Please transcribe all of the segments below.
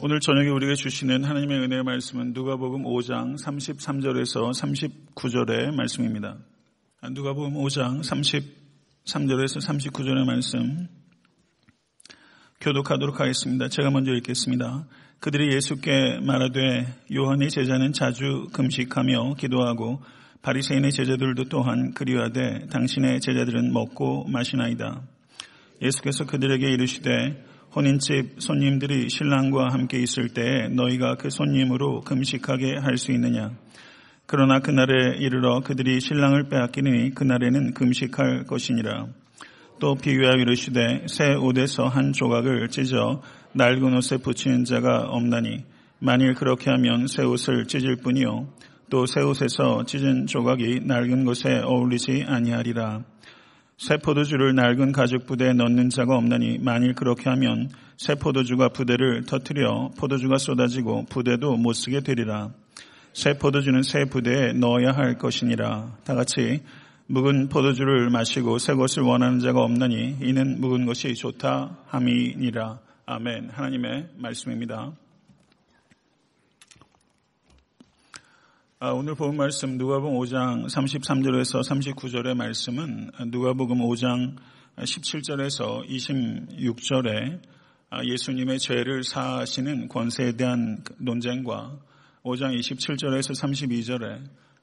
오늘 저녁에 우리가 주시는 하나님의 은혜의 말씀은 누가복음 5장 33절에서 39절의 말씀입니다. 누가복음 5장 33절에서 39절의 말씀 교독하도록 하겠습니다. 제가 먼저 읽겠습니다. 그들이 예수께 말하되 요한의 제자는 자주 금식하며 기도하고 바리새인의 제자들도 또한 그리하되 당신의 제자들은 먹고 마시나이다. 예수께서 그들에게 이르시되 혼인집 손님들이 신랑과 함께 있을 때에 너희가 그 손님으로 금식하게 할 수 있느냐? 그러나 그날에 이르러 그들이 신랑을 빼앗기니 그날에는 금식할 것이니라. 또 비유하여 이르시되 새 옷에서 한 조각을 찢어 낡은 옷에 붙이는 자가 없나니 만일 그렇게 하면 새 옷을 찢을 뿐이요 또 새 옷에서 찢은 조각이 낡은 것에 어울리지 아니하리라. 새 포도주를 낡은 가죽 부대에 넣는 자가 없나니 만일 그렇게 하면 새 포도주가 부대를 터뜨려 포도주가 쏟아지고 부대도 못 쓰게 되리라. 새 포도주는 새 부대에 넣어야 할 것이니라. 다 같이 묵은 포도주를 마시고 새 것을 원하는 자가 없나니 이는 묵은 것이 좋다 함이니라. 아멘. 하나님의 말씀입니다. 오늘 본 말씀 누가복음 5장 33절에서 39절의 말씀은 누가복음 5장 17절에서 26절에 아, 예수님의 죄를 사하시는 권세에 대한 논쟁과 5장 27절에서 32절에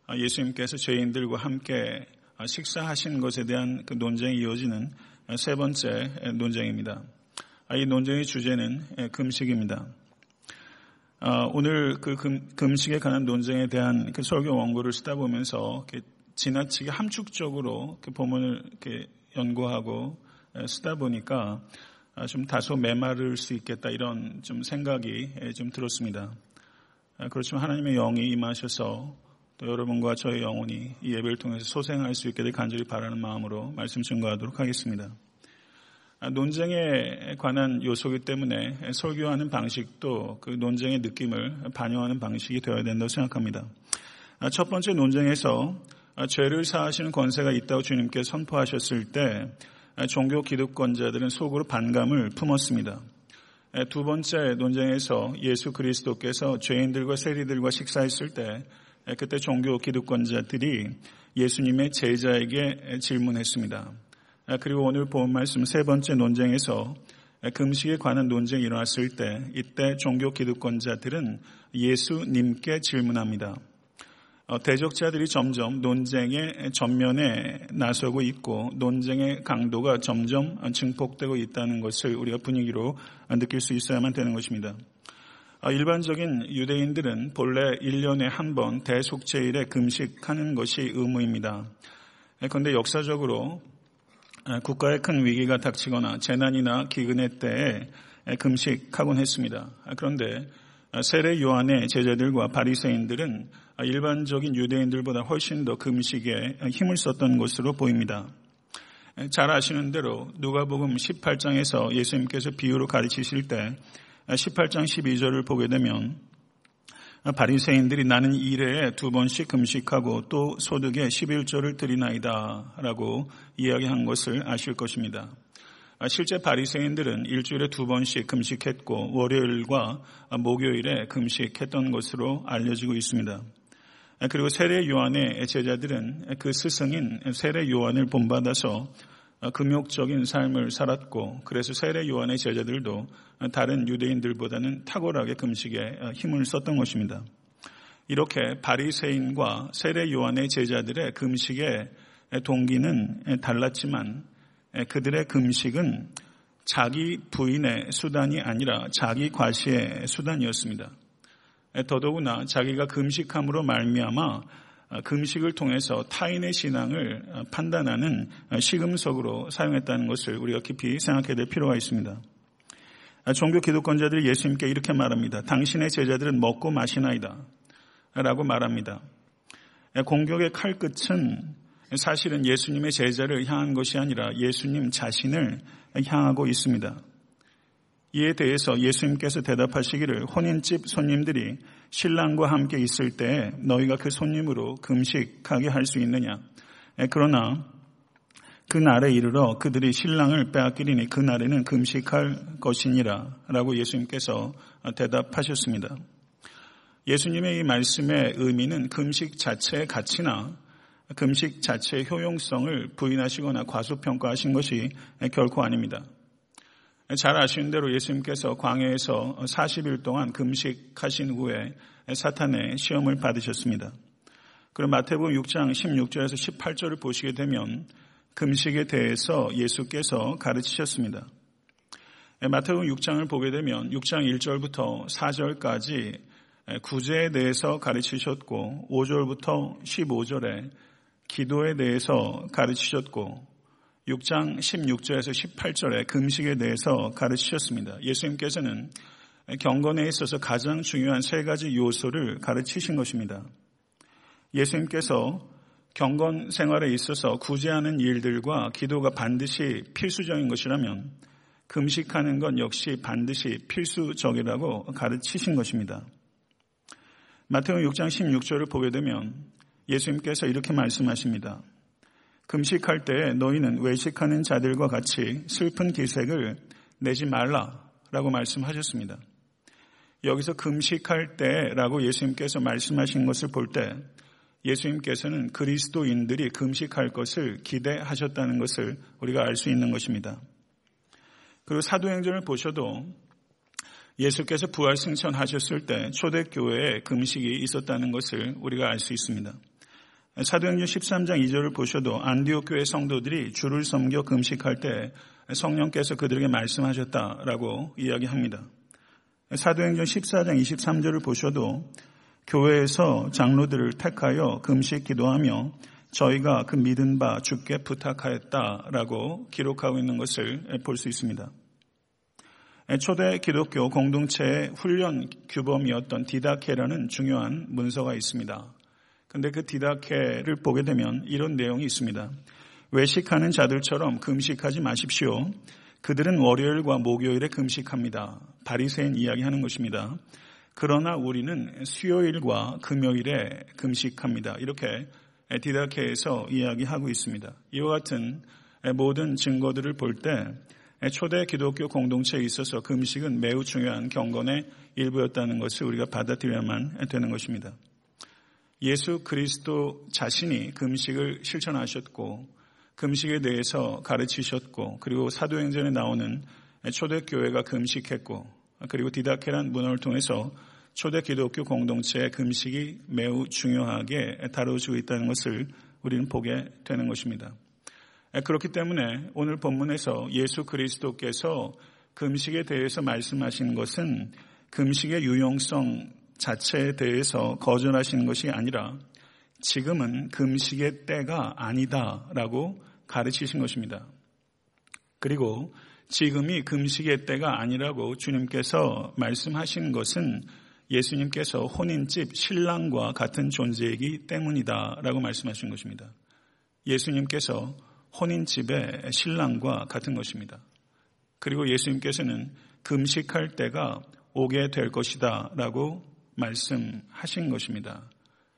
아, 예수님께서 죄인들과 함께 식사하신 것에 대한 그 논쟁이 이어지는 세 번째 논쟁입니다. 이 논쟁의 주제는 금식입니다. 어, 오늘 그 금, 식에 관한 논쟁에 대한 그 설교 원고를 쓰다 보면서 지나치게 함축적으로 그 본문을 이렇게 연구하고 쓰다 보니까 아, 좀 다소 메마를 수 있겠다 이런 좀 생각이 좀 들었습니다. 아, 그렇지만 하나님의 영이 임하셔서 또 여러분과 저의 영혼이 이 예배를 통해서 소생할 수 있게 될 간절히 바라는 마음으로 말씀 증거하도록 하겠습니다. 논쟁에 관한 요소이기 때문에 설교하는 방식도 그 논쟁의 느낌을 반영하는 방식이 되어야 된다고 생각합니다. 첫 번째 논쟁에서 죄를 사하시는 권세가 있다고 주님께 선포하셨을 때 종교 기득권자들은 속으로 반감을 품었습니다. 두 번째 논쟁에서 예수 그리스도께서 죄인들과 세리들과 식사했을 때 그때 종교 기득권자들이 예수님의 제자에게 질문했습니다. 아, 그리고 오늘 본 말씀 세 번째 논쟁에서 금식에 관한 논쟁이 일어났을 때 이때 종교 기득권자들은 예수님께 질문합니다. 어, 대적자들이 점점 논쟁의 전면에 나서고 있고 논쟁의 강도가 점점 증폭되고 있다는 것을 우리가 분위기로 느낄 수 있어야만 되는 것입니다. 어, 일반적인 유대인들은 본래 1년에 한 번 대속제일에 금식하는 것이 의무입니다. 그런데 역사적으로 국가에 큰 위기가 닥치거나 재난이나 기근의 때에 금식하곤 했습니다. 그런데 세례 요한의 제자들과 바리새인들은 일반적인 유대인들보다 훨씬 더 금식에 힘을 썼던 것으로 보입니다. 잘 아시는 대로 누가복음 18장에서 예수님께서 비유로 가르치실 때 18장 12절을 보게 되면 바리새인들이 나는 일회에 두 번씩 금식하고 또 소득에 11조를 드리나이다 라고 이야기한 것을 아실 것입니다. 실제 바리새인들은 일주일에 두 번씩 금식했고 월요일과 목요일에 금식했던 것으로 알려지고 있습니다. 그리고 세례 요한의 제자들은 그 스승인 세례 요한을 본받아서 금욕적인 삶을 살았고 그래서 세례 요한의 제자들도 다른 유대인들보다는 탁월하게 금식에 힘을 썼던 것입니다. 이렇게 바리새인과 세례 요한의 제자들의 금식의 동기는 달랐지만 그들의 금식은 자기 부인의 수단이 아니라 자기 과시의 수단이었습니다. 더더구나 자기가 금식함으로 말미암아 어, 금식을 통해서 타인의 신앙을 어, 판단하는 어, 시금석으로 사용했다는 것을 우리가 깊이 생각해야 될 필요가 있습니다. 종교 기독권자들이 예수님께 이렇게 말합니다. 당신의 제자들은 먹고 마시나이다. 라고 말합니다. 공격의 칼끝은 사실은 예수님의 제자를 향한 것이 아니라 예수님 자신을 향하고 있습니다. 이에 대해서 예수님께서 대답하시기를 혼인집 손님들이 신랑과 함께 있을 때 너희가 그 손님으로 금식하게 할 수 있느냐? 그러나 그 날에 이르러 그들이 신랑을 빼앗기리니 그 날에는 금식할 것이니라 라고 예수님께서 대답하셨습니다. 예수님의 이 말씀의 의미는 금식 자체의 가치나 금식 자체의 효용성을 부인하시거나 과소평가하신 것이 결코 아닙니다. 잘 아시는 대로 예수님께서 광야에서 40일 동안 금식하신 후에 사탄의 시험을 받으셨습니다. 그럼 마태복음 6장 16절에서 18절을 보시게 되면 금식에 대해서 예수께서 가르치셨습니다. 마태복음 6장을 보게 되면 6장 1절부터 4절까지 구제에 대해서 가르치셨고 5절부터 15절에 기도에 대해서 가르치셨고 6장 16절에서 18절에 금식에 대해서 가르치셨습니다. 예수님께서는 경건에 있어서 가장 중요한 세 가지 요소를 가르치신 것입니다. 예수님께서 경건 생활에 있어서 구제하는 일들과 기도가 반드시 필수적인 것이라면 금식하는 건 역시 반드시 필수적이라고 가르치신 것입니다. 마태복 6장 16절을 보게 되면 예수님께서 이렇게 말씀하십니다. 금식할 때 너희는 외식하는 자들과 같이 슬픈 기색을 내지 말라라고 말씀하셨습니다. 여기서 금식할 때라고 예수님께서 말씀하신 것을 볼 때 예수님께서는 그리스도인들이 금식할 것을 기대하셨다는 것을 우리가 알 수 있는 것입니다. 그리고 사도행전을 보셔도 예수께서 부활 승천하셨을 때 초대교회에 금식이 있었다는 것을 우리가 알 수 있습니다. 사도행전 13장 2절을 보셔도 안디옥 교회 성도들이 주를 섬겨 금식할 때 성령께서 그들에게 말씀하셨다라고 이야기합니다. 사도행전 14장 23절을 보셔도 교회에서 장로들을 택하여 금식 기도하며 저희가 그 믿은 바 주께 부탁하였다라고 기록하고 있는 것을 볼 수 있습니다. 초대 기독교 공동체의 훈련 규범이었던 디다케라는 중요한 문서가 있습니다. 근데 그 디다케를 보게 되면 이런 내용이 있습니다. 외식하는 자들처럼 금식하지 마십시오. 그들은 월요일과 목요일에 금식합니다. 바리새인 이야기하는 것입니다. 그러나 우리는 수요일과 금요일에 금식합니다. 이렇게 디다케에서 이야기하고 있습니다. 이와 같은 모든 증거들을 볼 때 초대 기독교 공동체에 있어서 금식은 매우 중요한 경건의 일부였다는 것을 우리가 받아들여야만 되는 것입니다. 예수 그리스도 자신이 금식을 실천하셨고 금식에 대해서 가르치셨고 그리고 사도행전에 나오는 초대교회가 금식했고 그리고 디다케란 문헌을 통해서 초대 기독교 공동체의 금식이 매우 중요하게 다뤄지고 있다는 것을 우리는 보게 되는 것입니다. 그렇기 때문에 오늘 본문에서 예수 그리스도께서 금식에 대해서 말씀하신 것은 금식의 유용성 자체에 대해서 거절하시는 것이 아니라 지금은 금식의 때가 아니다라고 가르치신 것입니다. 그리고 지금이 금식의 때가 아니라고 주님께서 말씀하신 것은 예수님께서 혼인집 신랑과 같은 존재이기 때문이다라고 말씀하신 것입니다. 예수님께서 혼인집의 신랑과 같은 것입니다. 그리고 예수님께서는 금식할 때가 오게 될 것이다라고 말씀하신 것입니다.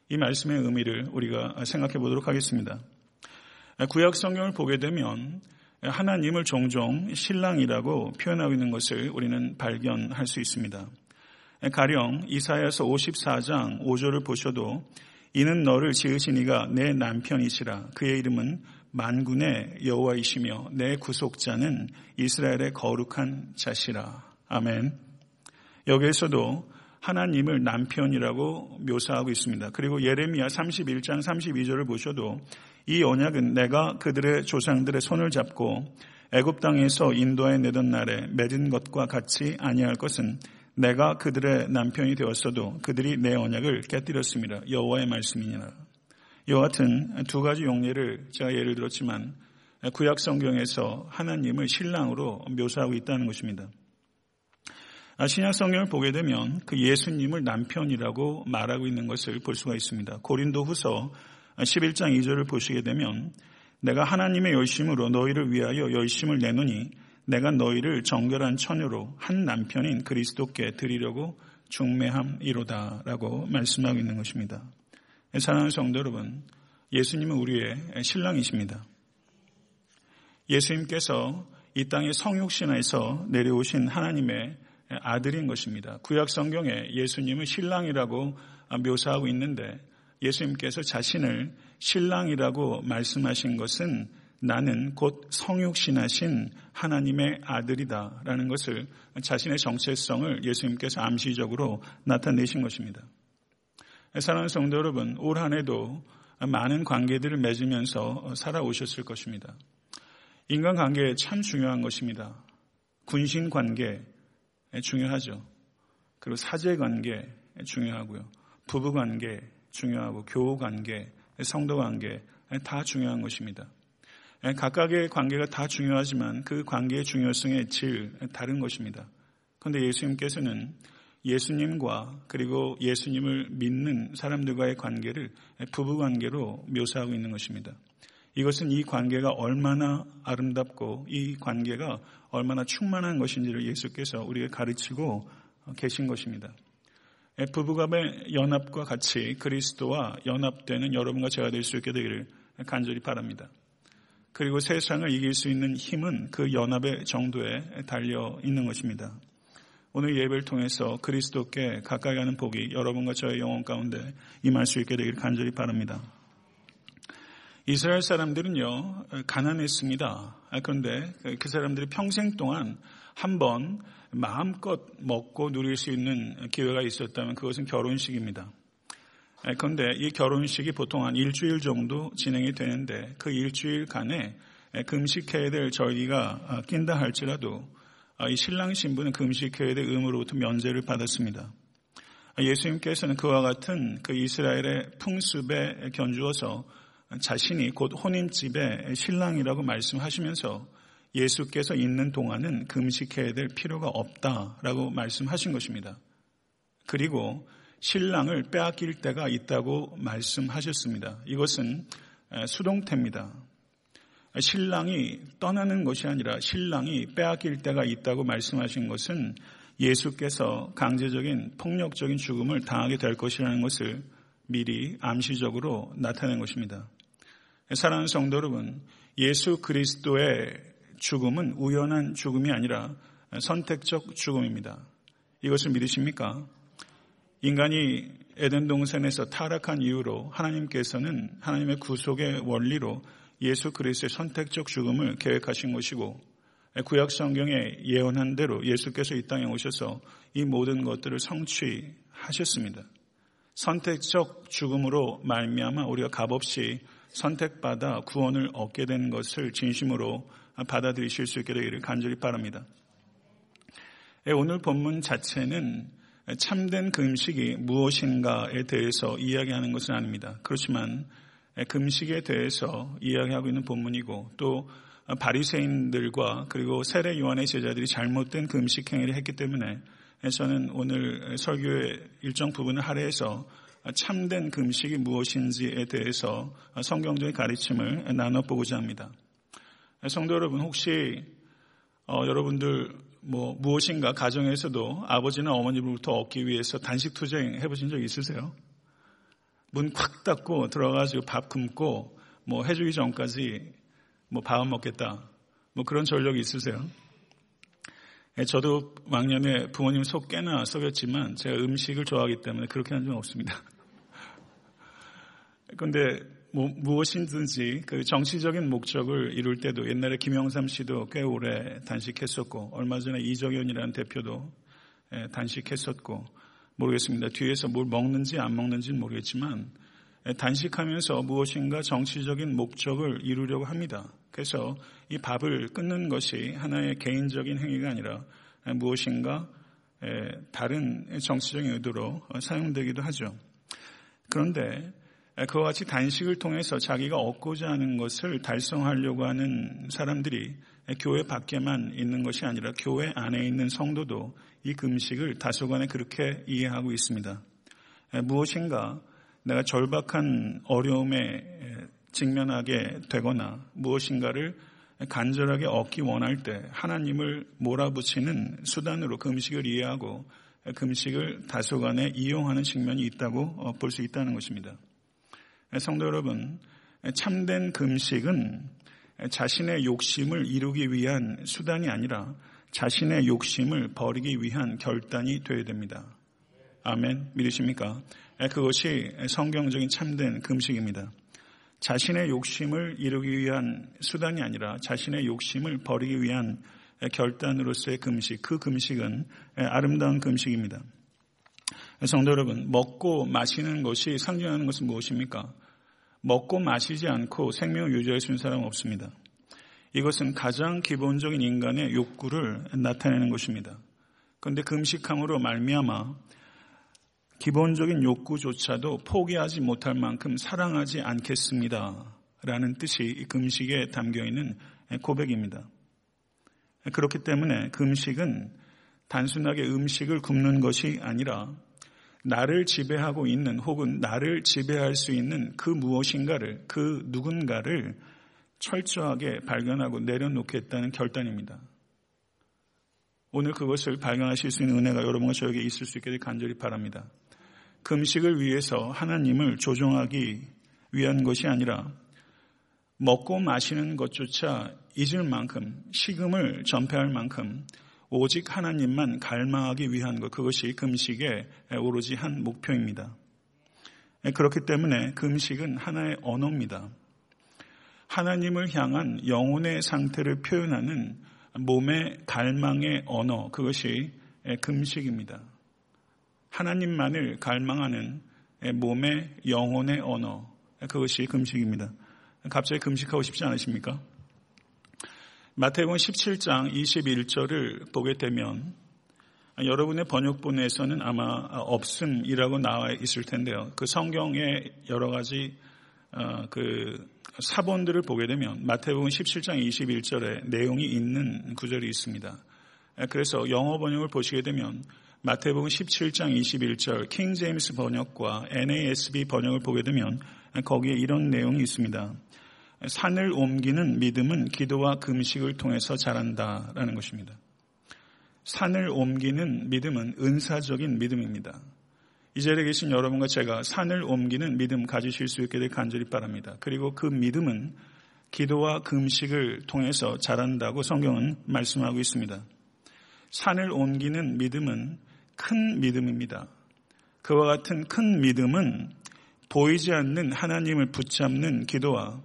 이 말씀의 의미를 우리가 생각해 보도록 하겠습니다. 구약 성경을 보게 되면 하나님을 종종 신랑이라고 표현하고 있는 것을 우리는 발견할 수 있습니다. 가령 이사야서 54장 5절을 보셔도 이는 너를 지으신 이가 내 남편이시라 그의 이름은 만군의 여호와이시며 내 구속자는 이스라엘의 거룩한 자시라. 아멘. 여기에서도 하나님을 남편이라고 묘사하고 있습니다. 그리고 예레미야 31장 32절을 보셔도 이 언약은 내가 그들의 조상들의 손을 잡고 애굽 땅에서 인도해 내던 날에 맺은 것과 같이 아니할 것은 내가 그들의 남편이 되었어도 그들이 내 언약을 깨뜨렸습니다. 여호와의 말씀이니라. 같은 두 가지 용례를 제가 예를 들었지만 구약 성경에서 하나님을 신랑으로 묘사하고 있다는 것입니다. 아, 신약 성경을 보게 되면 그 예수님을 남편이라고 말하고 있는 것을 볼 수가 있습니다. 고린도 후서 11장 2절을 보시게 되면 내가 하나님의 열심으로 너희를 위하여 열심을 내노니 내가 너희를 정결한 처녀로 한 남편인 그리스도께 드리려고 중매함이로다라고 말씀하고 있는 것입니다. 사랑하는 성도 여러분, 예수님은 우리의 신랑이십니다. 예수님께서 이 땅의 성육신에서 내려오신 하나님의 아들인 것입니다. 구약 성경에 예수님은 신랑이라고 묘사하고 있는데 예수님께서 자신을 신랑이라고 말씀하신 것은 나는 곧 성육신하신 하나님의 아들이다라는 것을 자신의 정체성을 예수님께서 암시적으로 나타내신 것입니다. 사랑하는 성도 여러분, 올 한 해도 많은 관계들을 맺으면서 살아오셨을 것입니다. 인간관계 참 중요한 것입니다. 군신 관계 중요하죠. 그리고 사제 관계 중요하고요. 부부 관계 중요하고 교우 관계, 성도 관계 다 중요한 것입니다. 각각의 관계가 다 중요하지만 그 관계의 중요성의 질 다른 것입니다. 그런데 예수님께서는 예수님과 그리고 예수님을 믿는 사람들과의 관계를 부부 관계로 묘사하고 있는 것입니다. 이것은 이 관계가 얼마나 아름답고 이 관계가 얼마나 충만한 것인지를 예수께서 우리에게 가르치고 계신 것입니다. 부부간의 연합과 같이 그리스도와 연합되는 여러분과 제가 될 수 있게 되기를 간절히 바랍니다. 그리고 세상을 이길 수 있는 힘은 그 연합의 정도에 달려 있는 것입니다. 오늘 예배를 통해서 그리스도께 가까이 가는 복이 여러분과 저의 영혼 가운데 임할 수 있게 되기를 간절히 바랍니다. 이스라엘 사람들은요, 가난했습니다. 그런데 그 사람들이 평생 동안 한번 마음껏 먹고 누릴 수 있는 기회가 있었다면 그것은 결혼식입니다. 그런데 이 결혼식이 보통 한 일주일 정도 진행이 되는데 그 일주일간에 금식해야 될 저희가 낀다 할지라도 이 신랑 신부는 금식해야 될 의무로부터 면제를 받았습니다. 예수님께서는 그와 같은 그 이스라엘의 풍습에 견주어서 자신이 곧 혼인집의 신랑이라고 말씀하시면서 예수께서 있는 동안은 금식해야 될 필요가 없다라고 말씀하신 것입니다. 그리고 신랑을 빼앗길 때가 있다고 말씀하셨습니다. 이것은 수동태입니다. 신랑이 떠나는 것이 아니라 신랑이 빼앗길 때가 있다고 말씀하신 것은 예수께서 강제적인 폭력적인 죽음을 당하게 될 것이라는 것을 미리 암시적으로 나타낸 것입니다. 사랑하는 성도 여러분, 예수 그리스도의 죽음은 우연한 죽음이 아니라 선택적 죽음입니다. 이것을 믿으십니까? 인간이 에덴 동산에서 타락한 이후로 하나님께서는 하나님의 구속의 원리로 예수 그리스도의 선택적 죽음을 계획하신 것이고 구약 성경에 예언한 대로 예수께서 이 땅에 오셔서 이 모든 것들을 성취하셨습니다. 선택적 죽음으로 말미암아 우리가 값없이 선택받아 구원을 얻게 된 것을 진심으로 받아들이실 수 있게 되기를 간절히 바랍니다. 예, 오늘 본문 자체는 참된 금식이 무엇인가에 대해서 이야기하는 것은 아닙니다. 그렇지만 금식에 대해서 이야기하고 있는 본문이고 또 바리새인들과 그리고 세례 요한의 제자들이 잘못된 금식 행위를 했기 때문에 저는 오늘 설교의 일정 부분을 할애해서 참된 금식이 무엇인지에 대해서 성경적인 가르침을 나눠보고자 합니다. 성도 여러분 혹시 어, 여러분들 뭐 무엇인가 가정에서도 아버지나 어머니로부터 얻기 위해서 단식 투쟁 해보신 적 있으세요? 문 콱 닫고 들어가지고 밥 굶고 뭐 해주기 전까지 뭐밥 먹겠다 뭐 그런 전력이 있으세요? 예, 저도 왕년에 부모님 속 깨나 썩였지만 제가 음식을 좋아하기 때문에 그렇게 한 적은 없습니다. 그런데 뭐, 무엇이든지 그 정치적인 목적을 이룰 때도 옛날에 김영삼 씨도 꽤 오래 단식했었고 얼마 전에 이정현이라는 대표도 예, 단식했었고 모르겠습니다. 뒤에서 뭘 먹는지 안 먹는지는 모르겠지만 예, 단식하면서 무엇인가 정치적인 목적을 이루려고 합니다. 그래서 이 밥을 끊는 것이 하나의 개인적인 행위가 아니라 무엇인가 예, 다른 정치적인 의도로 사용되기도 하죠. 그런데 그와 같이 단식을 통해서 자기가 얻고자 하는 것을 달성하려고 하는 사람들이 교회 밖에만 있는 것이 아니라 교회 안에 있는 성도도 이 금식을 다소간에 그렇게 이해하고 있습니다. 무엇인가 내가 절박한 어려움에 직면하게 되거나 무엇인가를 간절하게 얻기 원할 때 하나님을 몰아붙이는 수단으로 금식을 이해하고 금식을 다소간에 이용하는 측면이 있다고 볼 수 있다는 것입니다. 성도 여러분, 참된 금식은 자신의 욕심을 이루기 위한 수단이 아니라 자신의 욕심을 버리기 위한 결단이 되어야 됩니다. 아멘. 믿으십니까? 그것이 성경적인 참된 금식입니다. 자신의 욕심을 이루기 위한 수단이 아니라 자신의 욕심을 버리기 위한 결단으로서의 금식, 그 금식은 아름다운 금식입니다. 성도 여러분, 먹고 마시는 것이 상징하는 것은 무엇입니까? 먹고 마시지 않고 생명을 유지할 수 있는 사람은 없습니다. 이것은 가장 기본적인 인간의 욕구를 나타내는 것입니다. 그런데 금식함으로 말미암아 기본적인 욕구조차도 포기하지 못할 만큼 사랑하지 않겠습니다. 라는 뜻이 금식에 담겨 있는 고백입니다. 그렇기 때문에 금식은 단순하게 음식을 굶는 것이 아니라 나를 지배하고 있는 혹은 나를 지배할 수 있는 그 무엇인가를 그 누군가를 철저하게 발견하고 내려놓겠다는 결단입니다. 오늘 그것을 발견하실 수 있는 은혜가 여러분과 저에게 있을 수 있게 간절히 바랍니다. 금식을 위해서 하나님을 조종하기 위한 것이 아니라 먹고 마시는 것조차 잊을 만큼 식음을 전폐할 만큼 오직 하나님만 갈망하기 위한 것 그것이 금식의 오로지 한 목표입니다. 그렇기 때문에 금식은 하나의 언어입니다. 하나님을 향한 영혼의 상태를 표현하는 몸의 갈망의 언어 그것이 금식입니다. 하나님만을 갈망하는 몸의 영혼의 언어 그것이 금식입니다. 갑자기 금식하고 싶지 않으십니까? 마태복음 17장 21절을 보게 되면 여러분의 번역본에서는 아마 없음이라고 나와 있을 텐데요. 그 성경의 여러 가지 어, 그 사본들을 보게 되면 마태복음 17장 21절에 내용이 있는 구절이 있습니다. 그래서 영어 번역을 보시게 되면 마태복음 17장 21절 킹 제임스 번역과 NASB 번역을 보게 되면 거기에 이런 내용이 있습니다. 산을 옮기는 믿음은 기도와 금식을 통해서 자란다라는 것입니다. 산을 옮기는 믿음은 은사적인 믿음입니다. 이 자리에 계신 여러분과 제가 산을 옮기는 믿음 가지실 수 있게 될 간절히 바랍니다. 그리고 그 믿음은 기도와 금식을 통해서 자란다고 성경은 말씀하고 있습니다. 산을 옮기는 믿음은 큰 믿음입니다. 그와 같은 큰 믿음은 보이지 않는 하나님을 붙잡는 기도와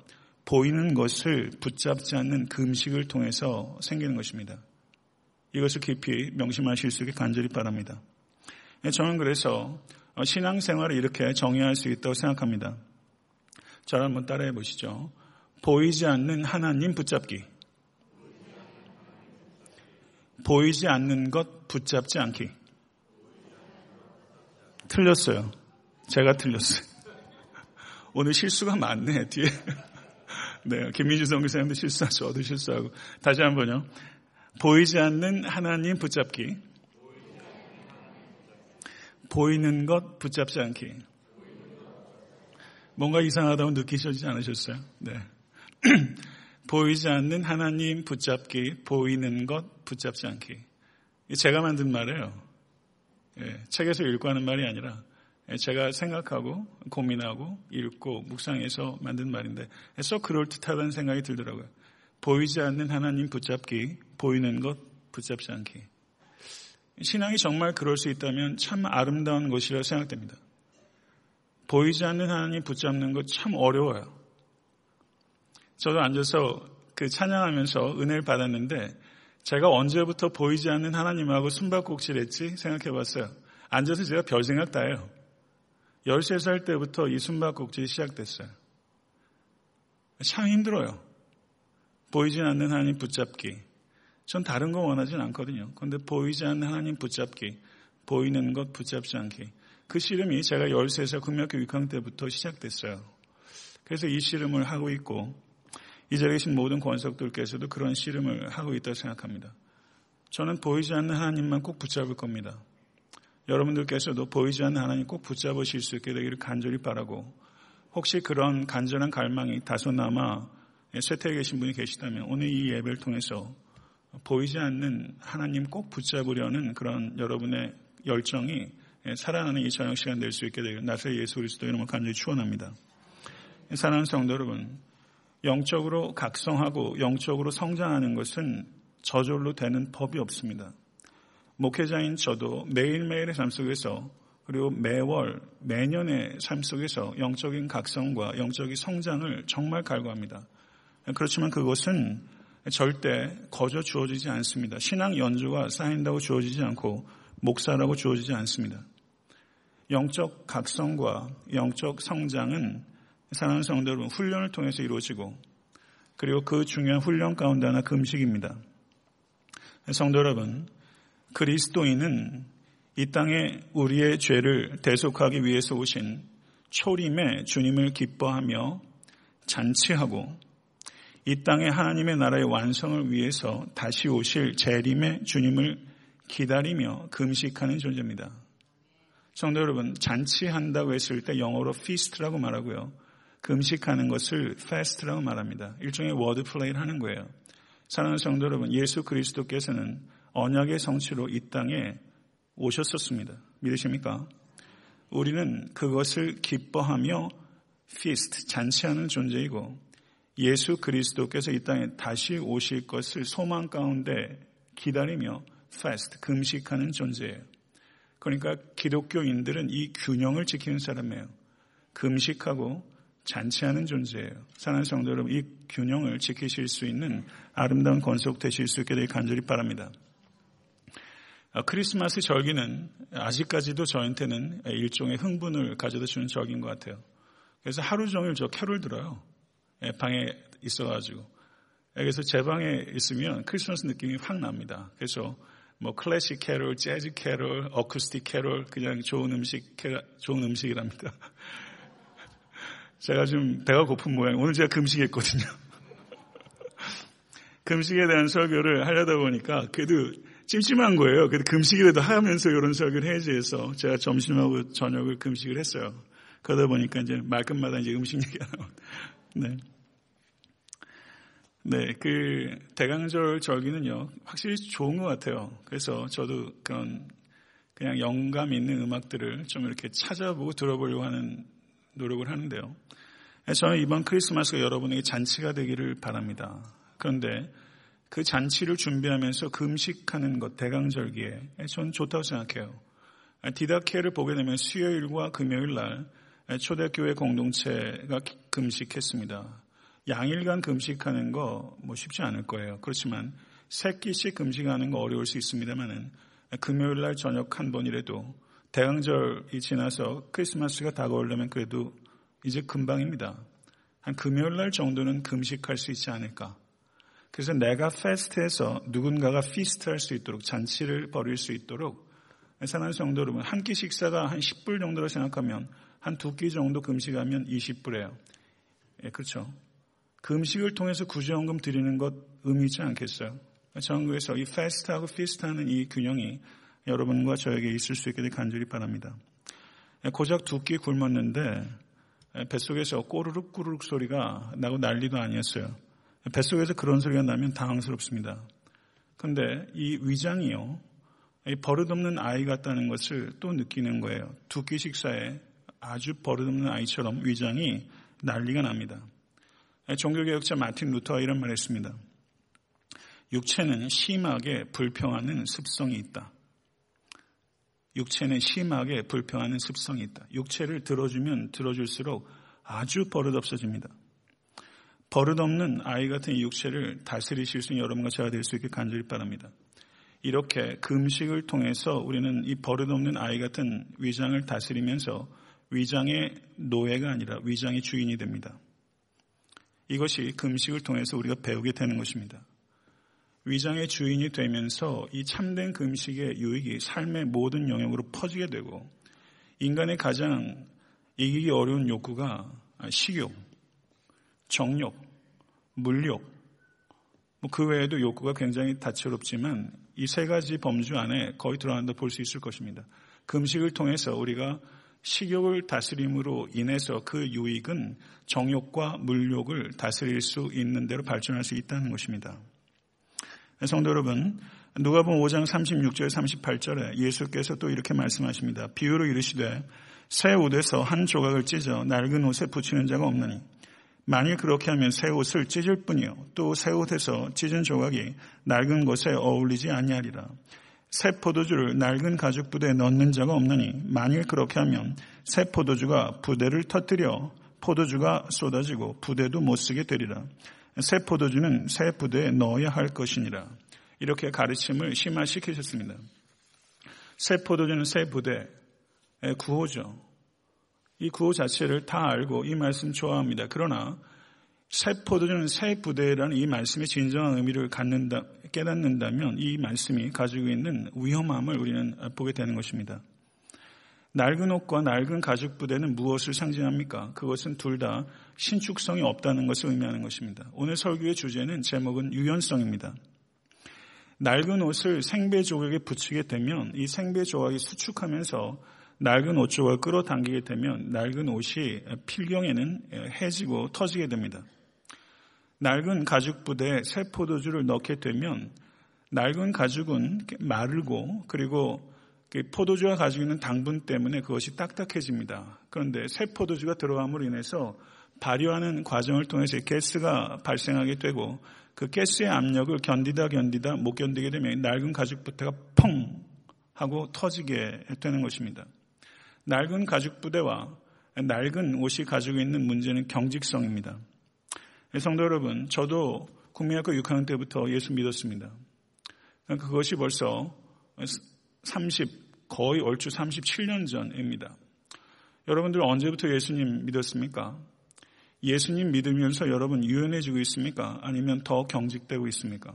보이는 것을 붙잡지 않는 금식을 통해서 생기는 것입니다. 이것을 깊이 명심하실 수 있게 간절히 바랍니다. 저는 그래서 신앙생활을 이렇게 정의할 수 있다고 생각합니다. 저를 한번 따라해 보시죠. 보이지 않는 하나님 붙잡기. 보이지 않는 것 붙잡지 않기. 틀렸어요. 제가 틀렸어요. 오늘 실수가 많네, 뒤에. 네, 김민주 선교사님도 실수하죠. 저도 실수하고. 다시 한 번요. 보이지 않는 하나님 붙잡기. 보이는 것 붙잡지 않기. 뭔가 이상하다고 느끼시지 않으셨어요? 네. 보이지 않는 하나님 붙잡기, 보이는 것 붙잡지 않기. 제가 만든 말이에요. 예, 책에서 읽고 하는 말이 아니라 제가 생각하고 고민하고 읽고 묵상해서 만든 말인데 썩 그럴듯하다는 생각이 들더라고요. 보이지 않는 하나님 붙잡기, 보이는 것 붙잡지 않기. 신앙이 정말 그럴 수 있다면 참 아름다운 것이라고 생각됩니다. 보이지 않는 하나님 붙잡는 것 참 어려워요. 저도 앉아서 그 찬양하면서 은혜를 받았는데 제가 언제부터 보이지 않는 하나님하고 숨바꼭질했지 생각해 봤어요. 앉아서 제가 별 생각 다 해요. 13살 때부터 이 숨바꼭질이 시작됐어요. 참 힘들어요. 보이지 않는 하나님 붙잡기. 전 다른 거 원하진 않거든요. 그런데 보이지 않는 하나님 붙잡기, 보이는 것 붙잡지 않기. 그 씨름이 제가 13살 금학교 6학년 때부터 시작됐어요. 그래서 이 씨름을 하고 있고 이 자리에 계신 모든 권석들께서도 그런 씨름을 하고 있다고 생각합니다. 저는 보이지 않는 하나님만 꼭 붙잡을 겁니다. 여러분들께서도 보이지 않는 하나님 꼭 붙잡으실 수 있게 되기를 간절히 바라고 혹시 그런 간절한 갈망이 다소나마 쇠퇴에 계신 분이 계시다면 오늘 이 예배를 통해서 보이지 않는 하나님 꼭 붙잡으려는 그런 여러분의 열정이 살아나는 이 저녁 시간 될 수 있게 되길 나사 예수 그리스도 이름을 간절히 축원합니다. 사랑하는 성도 여러분, 영적으로 각성하고 영적으로 성장하는 것은 저절로 되는 법이 없습니다. 목회자인 저도 매일매일의 삶 속에서 그리고 매월, 매년의 삶 속에서 영적인 각성과 영적인 성장을 정말 갈구합니다. 그렇지만 그것은 절대 거저 주어지지 않습니다. 신앙 연주가 쌓인다고 주어지지 않고 목사라고 주어지지 않습니다. 영적 각성과 영적 성장은 사랑하는 성도 여러분 훈련을 통해서 이루어지고 그리고 그 중요한 훈련 가운데 하나 금식입니다. 성도 여러분 그리스도인은 이 땅에 우리의 죄를 대속하기 위해서 오신 초림의 주님을 기뻐하며 잔치하고 이 땅에 하나님의 나라의 완성을 위해서 다시 오실 재림의 주님을 기다리며 금식하는 존재입니다. 성도 여러분, 잔치한다고 했을 때 영어로 feast라고 말하고요. 금식하는 것을 fast라고 말합니다. 일종의 워드 플레이를 하는 거예요. 사랑하는 성도 여러분, 예수 그리스도께서는 언약의 성취로 이 땅에 오셨었습니다. 믿으십니까? 우리는 그것을 기뻐하며 feast, 잔치하는 존재이고 예수 그리스도께서 이 땅에 다시 오실 것을 소망 가운데 기다리며 fast, 금식하는 존재예요. 그러니까 기독교인들은 이 균형을 지키는 사람이에요. 금식하고 잔치하는 존재예요. 사랑하는 성도 여러분, 이 균형을 지키실 수 있는 아름다운 권속 되실 수 있게 되길 간절히 바랍니다. 아, 크리스마스 절기는 아직까지도 저한테는 일종의 흥분을 가져다 주는 절기인 것 같아요. 그래서 하루 종일 저 캐롤 들어요. 예, 방에 있어가지고. 예, 그래서 제 방에 있으면 크리스마스 느낌이 확 납니다. 그래서 뭐 클래식 캐롤, 재즈 캐롤, 어쿠스틱 캐롤, 그냥 좋은 음식, 좋은 음식이랍니다. 제가 좀 배가 고픈 모양. 오늘 제가 금식했거든요. 금식에 대한 설교를 하려다 보니까 그래도 찜찜한 거예요. 그래도 금식이라도 하면서 이런 설교를 해야지 해서 제가 점심하고 저녁을 금식을 했어요. 그러다 보니까 이제 말끝마다 이제 음식 얘기가 나오고. 네. 네, 그 대강절 절기는요, 확실히 좋은 것 같아요. 그래서 저도 그런 그냥 영감 있는 음악들을 좀 이렇게 찾아보고 들어보려고 하는 노력을 하는데요. 저는 이번 크리스마스가 여러분에게 잔치가 되기를 바랍니다. 그런데 그 잔치를 준비하면서 금식하는 것, 대강절기에 저는 좋다고 생각해요. 디다케를 보게 되면 수요일과 금요일 날 초대교회 공동체가 금식했습니다. 양일간 금식하는 거 뭐 쉽지 않을 거예요. 그렇지만 세 끼씩 금식하는 거 어려울 수 있습니다만은 금요일 날 저녁 한 번이라도 대강절이 지나서 크리스마스가 다가오려면 그래도 이제 금방입니다. 한 금요일 날 정도는 금식할 수 있지 않을까. 그래서 내가 페스트해서 누군가가 피스트할 수 있도록 잔치를 벌일 수 있도록 사랑하는 성도 여러분 한 끼 식사가 한 10불 정도로 생각하면 한 두 끼 정도 금식하면 20불이에요. 예, 그렇죠. 금식을 통해서 구제원금 드리는 것 의미 있지 않겠어요? 그래서 이 페스트하고 피스트하는 이 균형이 여러분과 저에게 있을 수 있게 되 간절히 바랍니다. 예, 고작 두 끼 굶었는데 예, 뱃속에서 꼬르륵 꼬르륵 소리가 나고 난리도 아니었어요. 뱃속에서 그런 소리가 나면 당황스럽습니다. 그런데 이 위장이요. 버릇없는 아이 같다는 것을 또 느끼는 거예요. 두 끼 식사에 아주 버릇없는 아이처럼 위장이 난리가 납니다. 종교개혁자 마틴 루터가 이런 말을 했습니다. 육체는 심하게 불평하는 습성이 있다. 육체는 심하게 불평하는 습성이 있다. 육체를 들어주면 들어줄수록 아주 버릇없어집니다. 버릇없는 아이 같은 이 육체를 다스리실 수 있는 여러분과 제가 될 수 있게 간절히 바랍니다. 이렇게 금식을 통해서 우리는 이 버릇없는 아이 같은 위장을 다스리면서 위장의 노예가 아니라 위장의 주인이 됩니다. 이것이 금식을 통해서 우리가 배우게 되는 것입니다. 위장의 주인이 되면서 이 참된 금식의 유익이 삶의 모든 영역으로 퍼지게 되고 인간의 가장 이기기 어려운 욕구가 식욕, 정욕, 물욕, 뭐 그 외에도 욕구가 굉장히 다채롭지만 이 세 가지 범주 안에 거의 들어간다 볼 수 있을 것입니다. 금식을 통해서 우리가 식욕을 다스림으로 인해서 그 유익은 정욕과 물욕을 다스릴 수 있는 대로 발전할 수 있다는 것입니다. 성도 여러분, 누가복음 5장 36절 38절에 예수께서 또 이렇게 말씀하십니다. 비유로 이르시되 새 옷에서 한 조각을 찢어 낡은 옷에 붙이는 자가 없느니 만일 그렇게 하면 새 옷을 찢을 뿐이요 또 새 옷에서 찢은 조각이 낡은 것에 어울리지 아니하리라. 새 포도주를 낡은 가죽 부대에 넣는 자가 없느니 만일 그렇게 하면 새 포도주가 부대를 터뜨려 포도주가 쏟아지고 부대도 못 쓰게 되리라. 새 포도주는 새 부대에 넣어야 할 것이니라. 이렇게 가르침을 심화시키셨습니다. 새 포도주는 새 부대의 구호죠. 이 구호 자체를 다 알고 이 말씀 좋아합니다. 그러나 새 포도주는 새 부대라는 이 말씀의 진정한 의미를 갖는다, 깨닫는다면 이 말씀이 가지고 있는 위험함을 우리는 보게 되는 것입니다. 낡은 옷과 낡은 가죽 부대는 무엇을 상징합니까? 그것은 둘 다 신축성이 없다는 것을 의미하는 것입니다. 오늘 설교의 주제는 제목은 유연성입니다. 낡은 옷을 생배 조각에 붙이게 되면 이 생배 조각이 수축하면서 낡은 옷 조각을 끌어당기게 되면 낡은 옷이 필경에는 해지고 터지게 됩니다. 낡은 가죽 부대에 새 포도주를 넣게 되면 낡은 가죽은 마르고 그리고 그 포도주가 가지고 있는 당분 때문에 그것이 딱딱해집니다. 그런데 새 포도주가 들어감으로 인해서 발효하는 과정을 통해서 가스가 발생하게 되고 그 가스의 압력을 견디다 견디다 못 견디게 되면 낡은 가죽 부대가 펑 하고 터지게 되는 것입니다. 낡은 가죽 부대와 낡은 옷이 가지고 있는 문제는 경직성입니다. 성도 여러분, 저도 국민학교 6학년 때부터 예수 믿었습니다. 그것이 벌써 30, 거의 얼추 37년 전입니다. 여러분들 언제부터 예수님 믿었습니까? 예수님 믿으면서 여러분 유연해지고 있습니까? 아니면 더 경직되고 있습니까?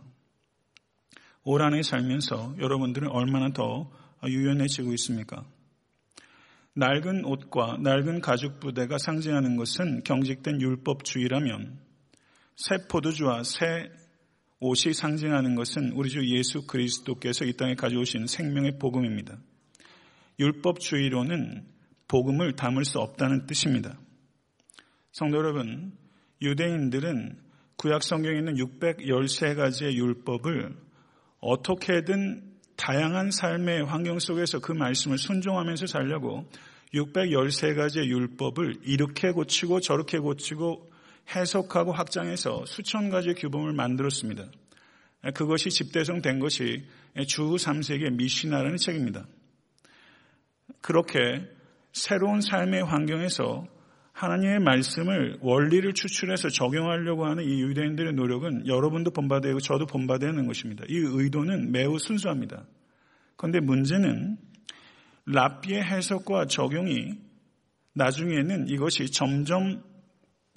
올 한해 살면서 여러분들은 얼마나 더 유연해지고 있습니까? 낡은 옷과 낡은 가죽 부대가 상징하는 것은 경직된 율법주의라면 새 포도주와 새 옷이 상징하는 것은 우리 주 예수 그리스도께서 이 땅에 가져오신 생명의 복음입니다. 율법주의로는 복음을 담을 수 없다는 뜻입니다. 성도 여러분, 유대인들은 구약 성경에 있는 613가지의 율법을 어떻게든 다양한 삶의 환경 속에서 그 말씀을 순종하면서 살려고 613가지의 율법을 이렇게 고치고 저렇게 고치고 해석하고 확장해서 수천 가지의 규범을 만들었습니다. 그것이 집대성된 것이 주 3세기의 미시나라는 책입니다. 그렇게 새로운 삶의 환경에서 하나님의 말씀을 원리를 추출해서 적용하려고 하는 이 유대인들의 노력은 여러분도 본받아야 고 저도 본받아야 하는 것입니다. 이 의도는 매우 순수합니다. 그런데 문제는 랍비의 해석과 적용이 나중에는 이것이 점점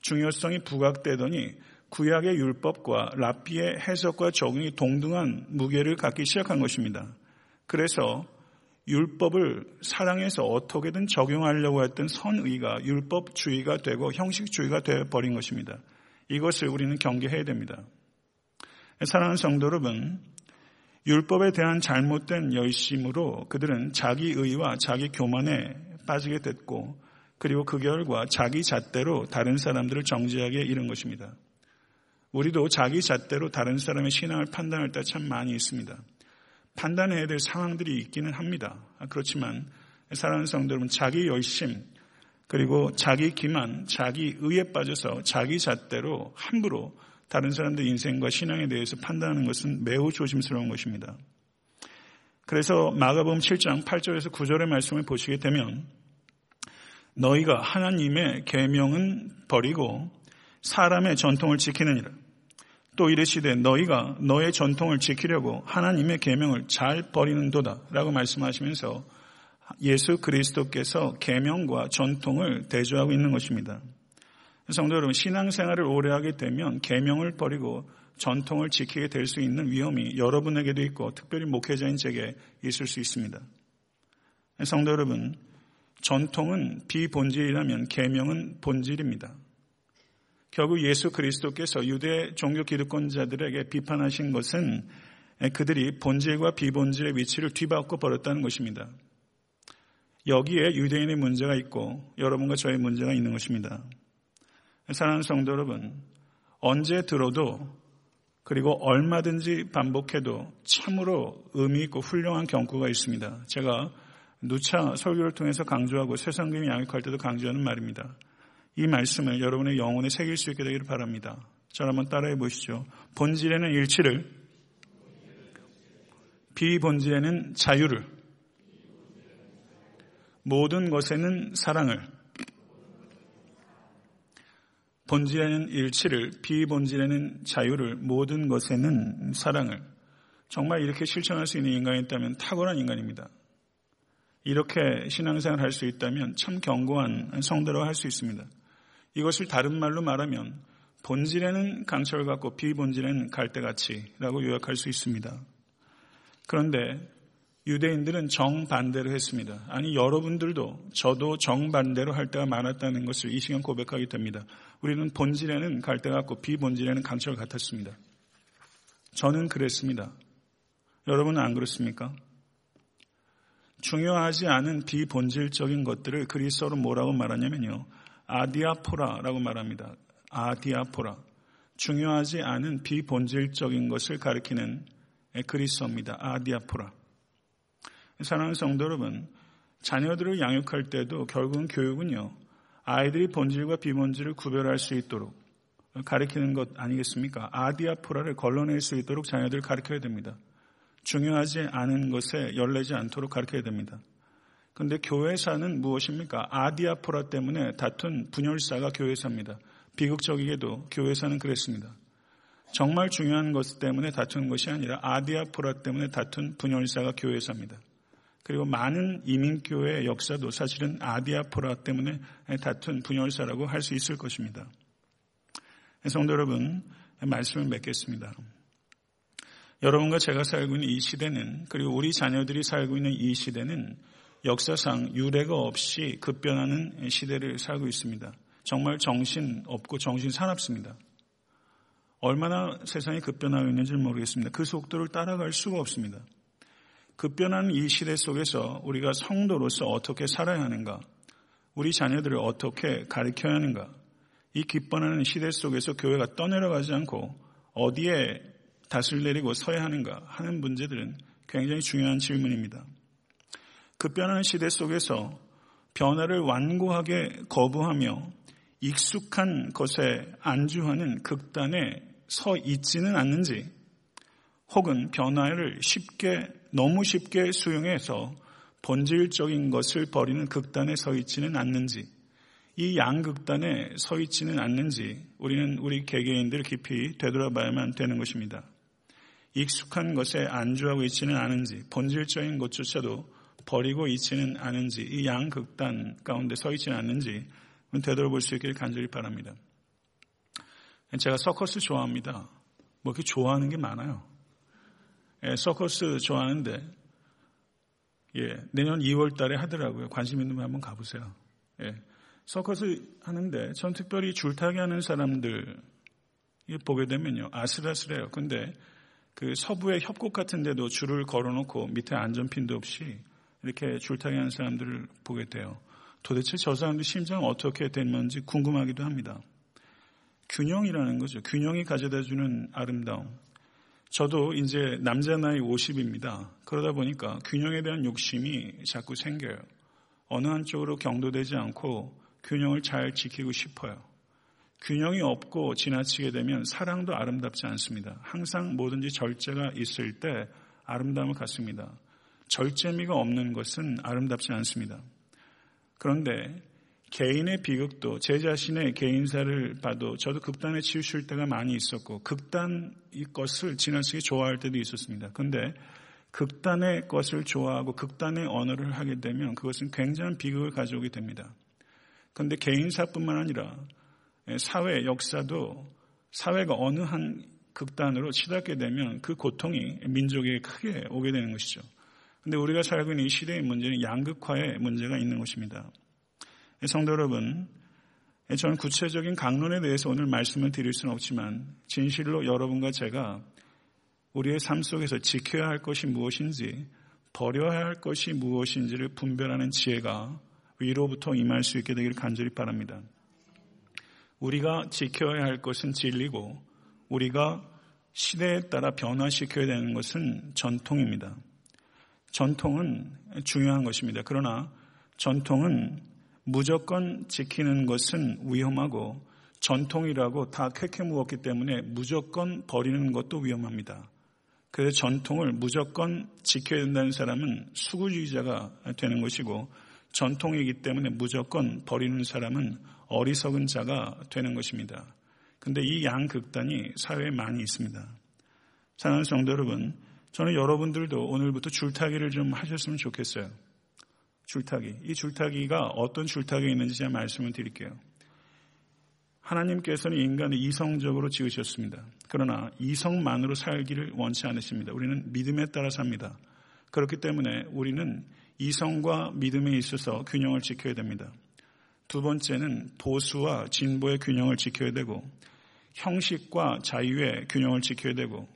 중요성이 부각되더니 구약의 율법과 랍비의 해석과 적용이 동등한 무게를 갖기 시작한 것입니다. 그래서 율법을 사랑해서 어떻게든 적용하려고 했던 선의가 율법주의가 되고 형식주의가 되어버린 것입니다. 이것을 우리는 경계해야 됩니다. 사랑하는 성도 여러분, 율법에 대한 잘못된 열심으로 그들은 자기 의와 자기 교만에 빠지게 됐고 그리고 그 결과 자기 잣대로 다른 사람들을 정죄하게 이른 것입니다. 우리도 자기 잣대로 다른 사람의 신앙을 판단할 때 참 많이 있습니다. 판단해야 될 상황들이 있기는 합니다. 그렇지만 사랑하는 성도 여러분, 자기 열심, 그리고 자기 기만, 자기 의에 빠져서 자기 잣대로 함부로 다른 사람들 인생과 신앙에 대해서 판단하는 것은 매우 조심스러운 것입니다. 그래서 마가복음 7장 8절에서 9절의 말씀을 보시게 되면 너희가 하나님의 계명은 버리고 사람의 전통을 지키느니라. 또 이르시되 너희가 너의 전통을 지키려고 하나님의 계명을 잘 버리는도다라고 말씀하시면서 예수 그리스도께서 계명과 전통을 대조하고 있는 것입니다. 성도 여러분, 신앙생활을 오래 하게 되면 계명을 버리고 전통을 지키게 될 수 있는 위험이 여러분에게도 있고 특별히 목회자인 제게 있을 수 있습니다. 성도 여러분, 전통은 비본질이라면 계명은 본질입니다. 결국 예수 그리스도께서 유대 종교 기득권자들에게 비판하신 것은 그들이 본질과 비본질의 위치를 뒤바꿔 버렸다는 것입니다. 여기에 유대인의 문제가 있고 여러분과 저의 문제가 있는 것입니다. 사랑하는 성도 여러분, 언제 들어도 그리고 얼마든지 반복해도 참으로 의미 있고 훌륭한 경구가 있습니다. 제가 누차 설교를 통해서 강조하고 세상금이 양육할 때도 강조하는 말입니다. 이 말씀을 여러분의 영혼에 새길 수 있게 되기를 바랍니다. 자, 한번 따라해 보시죠. 본질에는 일치를, 비본질에는 자유를, 모든 것에는 사랑을, 본질에는 일치를, 비본질에는 자유를, 모든 것에는 사랑을. 정말 이렇게 실천할 수 있는 인간이 있다면 탁월한 인간입니다. 이렇게 신앙생활 할 수 있다면 참 견고한 성도라고 할수 있습니다. 이것을 다른 말로 말하면 본질에는 강철 같고 비본질에는 갈대같이라고 요약할 수 있습니다. 그런데 유대인들은 정반대로 했습니다. 아니 여러분들도 저도 정반대로 할 때가 많았다는 것을 이 시간 고백하게 됩니다. 우리는 본질에는 갈대 같고 비본질에는 강철 같았습니다. 저는 그랬습니다. 여러분은 안 그렇습니까? 중요하지 않은 비본질적인 것들을 그리스어로 뭐라고 말하냐면요. 아디아포라라고 말합니다. 아디아포라. 중요하지 않은 비본질적인 것을 가리키는 그리스어입니다. 아디아포라. 사랑하는 성도 여러분, 자녀들을 양육할 때도 결국은 교육은요, 아이들이 본질과 비본질을 구별할 수 있도록 가리키는 것 아니겠습니까? 아디아포라를 걸러낼 수 있도록 자녀들을 가르쳐야 됩니다. 중요하지 않은 것에 열내지 않도록 가르쳐야 됩니다. 그런데 교회사는 무엇입니까? 아디아포라 때문에 다툰 분열사가 교회사입니다. 비극적이게도 교회사는 그랬습니다. 정말 중요한 것 때문에 다투는 것이 아니라 아디아포라 때문에 다툰 분열사가 교회사입니다. 그리고 많은 이민교회의 역사도 사실은 아디아포라 때문에 다툰 분열사라고 할 수 있을 것입니다. 성도 여러분, 말씀을 맺겠습니다. 여러분과 제가 살고 있는 이 시대는 그리고 우리 자녀들이 살고 있는 이 시대는 역사상 유례가 없이 급변하는 시대를 살고 있습니다. 정말 정신 없고 정신 사납습니다. 얼마나 세상이 급변하고 있는지 모르겠습니다. 그 속도를 따라갈 수가 없습니다. 급변하는 이 시대 속에서 우리가 성도로서 어떻게 살아야 하는가? 우리 자녀들을 어떻게 가르쳐야 하는가? 이 기뻐하는 시대 속에서 교회가 떠내려가지 않고 어디에 닷을 내리고 서야 하는가 하는 문제들은 굉장히 중요한 질문입니다. 급변하는 시대 속에서 변화를 완고하게 거부하며 익숙한 것에 안주하는 극단에 서 있지는 않는지 혹은 변화를 쉽게 너무 쉽게 수용해서 본질적인 것을 버리는 극단에 서 있지는 않는지 이 양극단에 서 있지는 않는지 우리는 우리 개개인들 깊이 되돌아봐야만 되는 것입니다. 익숙한 것에 안주하고 있지는 않은지 본질적인 것조차도 버리고 있지는 않은지 이 양극단 가운데 서 있지는 않는지 되돌아볼 수 있기를 간절히 바랍니다. 제가 서커스 좋아합니다. 뭐 이렇게 좋아하는 게 많아요. 예, 서커스 좋아하는데 예, 내년 2월 달에 하더라고요. 관심 있는 분 한번 가보세요. 예, 서커스 하는데 전 특별히 줄타기 하는 사람들 보게 되면요. 아슬아슬해요. 근데 그 서부의 협곡 같은 데도 줄을 걸어놓고 밑에 안전핀도 없이 이렇게 줄타기 하는 사람들을 보게 돼요. 도대체 저 사람들 심장 어떻게 된 건지 궁금하기도 합니다. 균형이라는 거죠. 균형이 가져다 주는 아름다움. 저도 이제 남자 나이 50입니다. 그러다 보니까 균형에 대한 욕심이 자꾸 생겨요. 어느 한쪽으로 경도되지 않고 균형을 잘 지키고 싶어요. 균형이 없고 지나치게 되면 사랑도 아름답지 않습니다. 항상 뭐든지 절제가 있을 때 아름다움을 갖습니다. 절제미가 없는 것은 아름답지 않습니다. 그런데 개인의 비극도 제 자신의 개인사를 봐도 저도 극단에 치우칠 때가 많이 있었고 극단 이 것을 지나치게 좋아할 때도 있었습니다. 그런데 극단의 것을 좋아하고 극단의 언어를 하게 되면 그것은 굉장한 비극을 가져오게 됩니다. 그런데 개인사뿐만 아니라 사회 역사도 사회가 어느 한 극단으로 치닫게 되면 그 고통이 민족에게 크게 오게 되는 것이죠. 그런데 우리가 살고 있는 이 시대의 문제는 양극화의 문제가 있는 것입니다. 성도 여러분, 저는 구체적인 강론에 대해서 오늘 말씀을 드릴 수는 없지만 진실로 여러분과 제가 우리의 삶 속에서 지켜야 할 것이 무엇인지 버려야 할 것이 무엇인지를 분별하는 지혜가 위로부터 임할 수 있게 되기를 간절히 바랍니다. 우리가 지켜야 할 것은 진리고 우리가 시대에 따라 변화시켜야 되는 것은 전통입니다. 전통은 중요한 것입니다. 그러나 전통은 무조건 지키는 것은 위험하고 전통이라고 다 쾌쾌 묵었기 때문에 무조건 버리는 것도 위험합니다. 그래서 전통을 무조건 지켜야 된다는 사람은 수구주의자가 되는 것이고 전통이기 때문에 무조건 버리는 사람은 어리석은 자가 되는 것입니다. 근데 이 양극단이 사회에 많이 있습니다. 사랑하는 성도 여러분, 저는 여러분들도 오늘부터 줄타기를 좀 하셨으면 좋겠어요. 줄타기. 이 줄타기가 어떤 줄타기가 있는지 제가 말씀을 드릴게요. 하나님께서는 인간을 이성적으로 지으셨습니다. 그러나 이성만으로 살기를 원치 않으십니다. 우리는 믿음에 따라 삽니다. 그렇기 때문에 우리는 이성과 믿음에 있어서 균형을 지켜야 됩니다. 두 번째는 보수와 진보의 균형을 지켜야 되고 형식과 자유의 균형을 지켜야 되고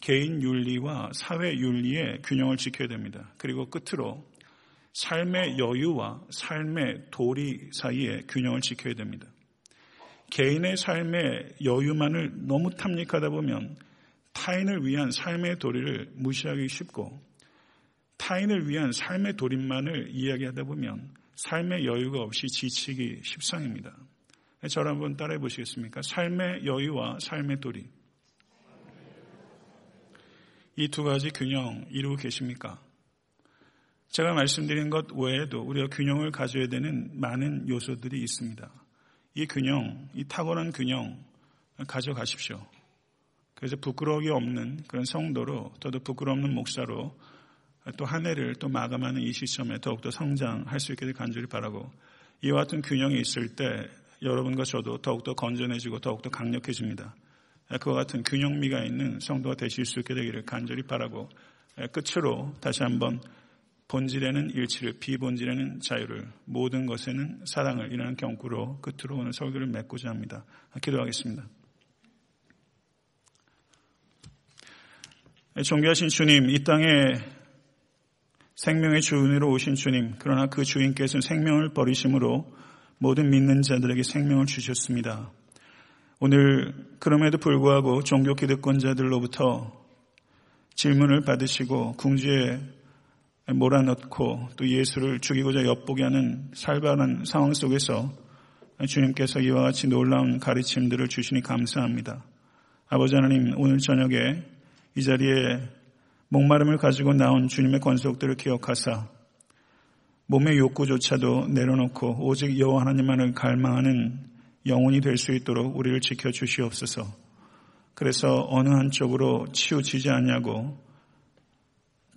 개인 윤리와 사회 윤리의 균형을 지켜야 됩니다. 그리고 끝으로 삶의 여유와 삶의 도리 사이의 균형을 지켜야 됩니다. 개인의 삶의 여유만을 너무 탐닉하다 보면 타인을 위한 삶의 도리를 무시하기 쉽고 타인을 위한 삶의 도리만을 이야기하다 보면 삶의 여유가 없이 지치기 십상입니다. 저를 한번 따라해 보시겠습니까? 삶의 여유와 삶의 도리. 이 두 가지 균형 이루고 계십니까? 제가 말씀드린 것 외에도 우리가 균형을 가져야 되는 많은 요소들이 있습니다. 이 균형, 이 탁월한 균형 가져가십시오. 그래서 부끄러움이 없는 그런 성도로 또도 부끄러움없는 목사로 또 한 해를 또 마감하는 이 시점에 더욱더 성장할 수 있게 될 간절히 바라고 이와 같은 균형이 있을 때 여러분과 저도 더욱더 건전해지고 더욱더 강력해집니다. 그와 같은 균형미가 있는 성도가 되실 수 있게 되기를 간절히 바라고 끝으로 다시 한번 본질에는 일치를, 비본질에는 자유를, 모든 것에는 사랑을 이라는 경구로 끝으로 오늘 설교를 맺고자 합니다. 기도하겠습니다. 존귀하신 주님, 이 땅에 생명의 주인으로 오신 주님, 그러나 그 주인께서는 생명을 버리심으로 모든 믿는 자들에게 생명을 주셨습니다. 오늘 그럼에도 불구하고 종교 기득권자들로부터 질문을 받으시고 궁지에 몰아넣고 또 예수를 죽이고자 엿보게 하는 살벌한 상황 속에서 주님께서 이와 같이 놀라운 가르침들을 주시니 감사합니다. 아버지 하나님 오늘 저녁에 이 자리에 목마름을 가지고 나온 주님의 권속들을 기억하사 몸의 욕구조차도 내려놓고 오직 여호와 하나님만을 갈망하는 영혼이 될 수 있도록 우리를 지켜 주시옵소서. 그래서 어느 한쪽으로 치우치지 않냐고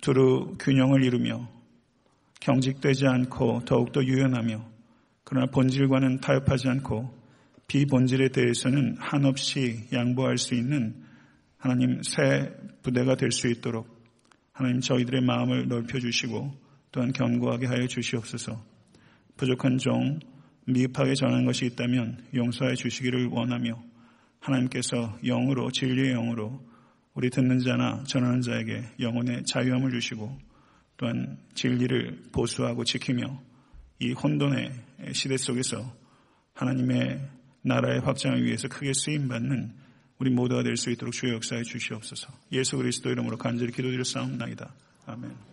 두루 균형을 이루며 경직되지 않고 더욱더 유연하며 그러나 본질과는 타협하지 않고 비본질에 대해서는 한없이 양보할 수 있는 하나님 새 부대가 될 수 있도록 하나님 저희들의 마음을 넓혀 주시고 또한 견고하게 하여 주시옵소서 부족한 종 미흡하게 전한 것이 있다면 용서해 주시기를 원하며 하나님께서 영으로 진리의 영으로 우리 듣는 자나 전하는 자에게 영혼의 자유함을 주시고 또한 진리를 보수하고 지키며 이 혼돈의 시대 속에서 하나님의 나라의 확장을 위해서 크게 쓰임받는 우리 모두가 될 수 있도록 주의 역사에 주시옵소서. 예수 그리스도 이름으로 간절히 기도드려 싸움나이다. 아멘.